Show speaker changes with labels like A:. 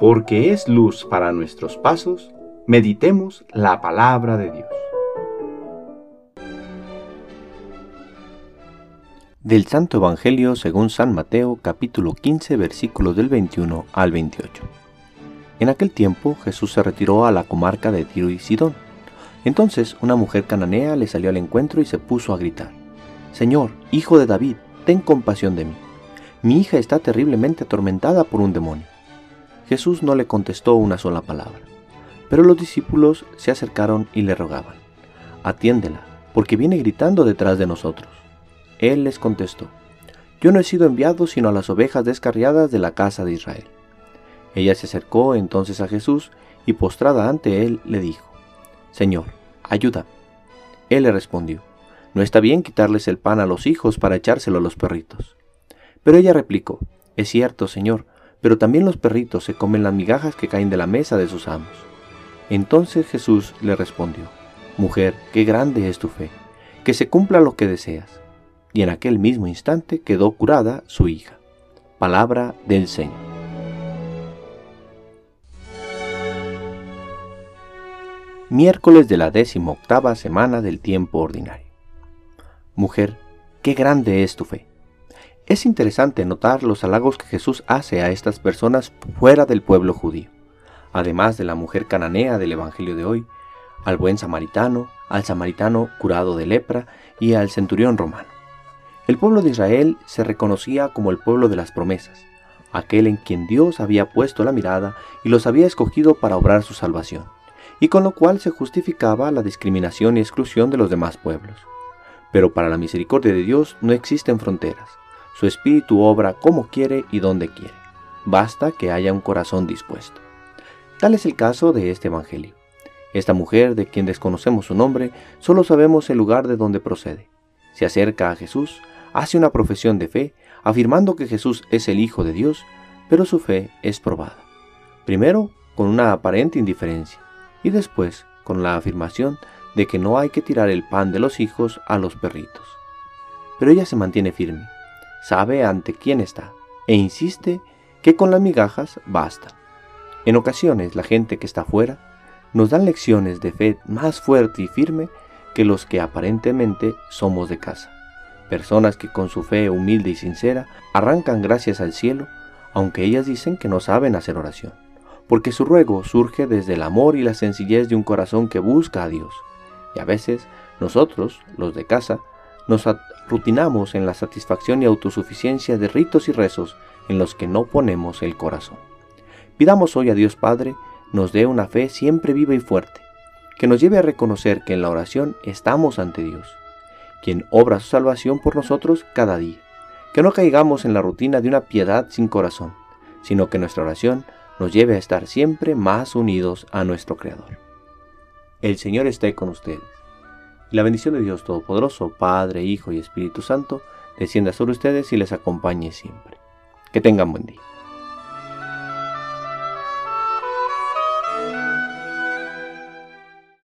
A: porque es luz para nuestros pasos, meditemos la palabra de Dios.
B: Del Santo Evangelio según San Mateo capítulo 15 versículos del 21 al 28. En aquel tiempo Jesús se retiró a la comarca de Tiro y Sidón. Entonces una mujer cananea le salió al encuentro y se puso a gritar, Señor, hijo de David, ten compasión de mí. Mi hija está terriblemente atormentada por un demonio. Jesús no le contestó una sola palabra, pero los discípulos se acercaron y le rogaban, Atiéndela, porque viene gritando detrás de nosotros. Él les contestó, Yo no he sido enviado sino a las ovejas descarriadas de la casa de Israel. Ella se acercó entonces a Jesús y postrada ante él le dijo, Señor, ayuda. Él le respondió, No está bien quitarles el pan a los hijos para echárselo a los perritos. Pero ella replicó, Es cierto, Señor, pero también los perritos se comen las migajas que caen de la mesa de sus amos. Entonces Jesús le respondió, Mujer, qué grande es tu fe, que se cumpla lo que deseas. Y en aquel mismo instante quedó curada su hija. Palabra del Señor. miércoles de la décimo octava semana del tiempo ordinario. Mujer, qué grande es tu fe. Es interesante notar los halagos que Jesús hace a estas personas fuera del pueblo judío, además de la mujer cananea del Evangelio de hoy, al buen samaritano, al samaritano curado de lepra y al centurión romano. El pueblo de Israel se reconocía como el pueblo de las promesas, aquel en quien Dios había puesto la mirada y los había escogido para obrar su salvación y con lo cual se justificaba la discriminación y exclusión de los demás pueblos. Pero para la misericordia de Dios no existen fronteras. Su espíritu obra como quiere y donde quiere. Basta que haya un corazón dispuesto. Tal es el caso de este Evangelio. Esta mujer, de quien desconocemos su nombre, solo sabemos el lugar de donde procede. Se acerca a Jesús, hace una profesión de fe, afirmando que Jesús es el Hijo de Dios, pero su fe es probada. Primero, con una aparente indiferencia, y después con la afirmación de que no hay que tirar el pan de los hijos a los perritos. Pero ella se mantiene firme, sabe ante quién está e insiste que con las migajas basta. En ocasiones la gente que está fuera nos dan lecciones de fe más fuerte y firme que los que aparentemente somos de casa. Personas que con su fe humilde y sincera arrancan gracias al cielo, aunque ellas dicen que no saben hacer oración porque su ruego surge desde el amor y la sencillez de un corazón que busca a Dios. Y a veces nosotros, los de casa, nos rutinamos en la satisfacción y autosuficiencia de ritos y rezos en los que no ponemos el corazón. Pidamos hoy a Dios Padre nos dé una fe siempre viva y fuerte, que nos lleve a reconocer que en la oración estamos ante Dios, quien obra su salvación por nosotros cada día, que no caigamos en la rutina de una piedad sin corazón, sino que nuestra oración nos lleve a estar siempre más unidos a nuestro Creador. El Señor esté con ustedes. Y la bendición de Dios Todopoderoso, Padre, Hijo y Espíritu Santo, descienda sobre ustedes y les acompañe siempre. Que tengan buen día.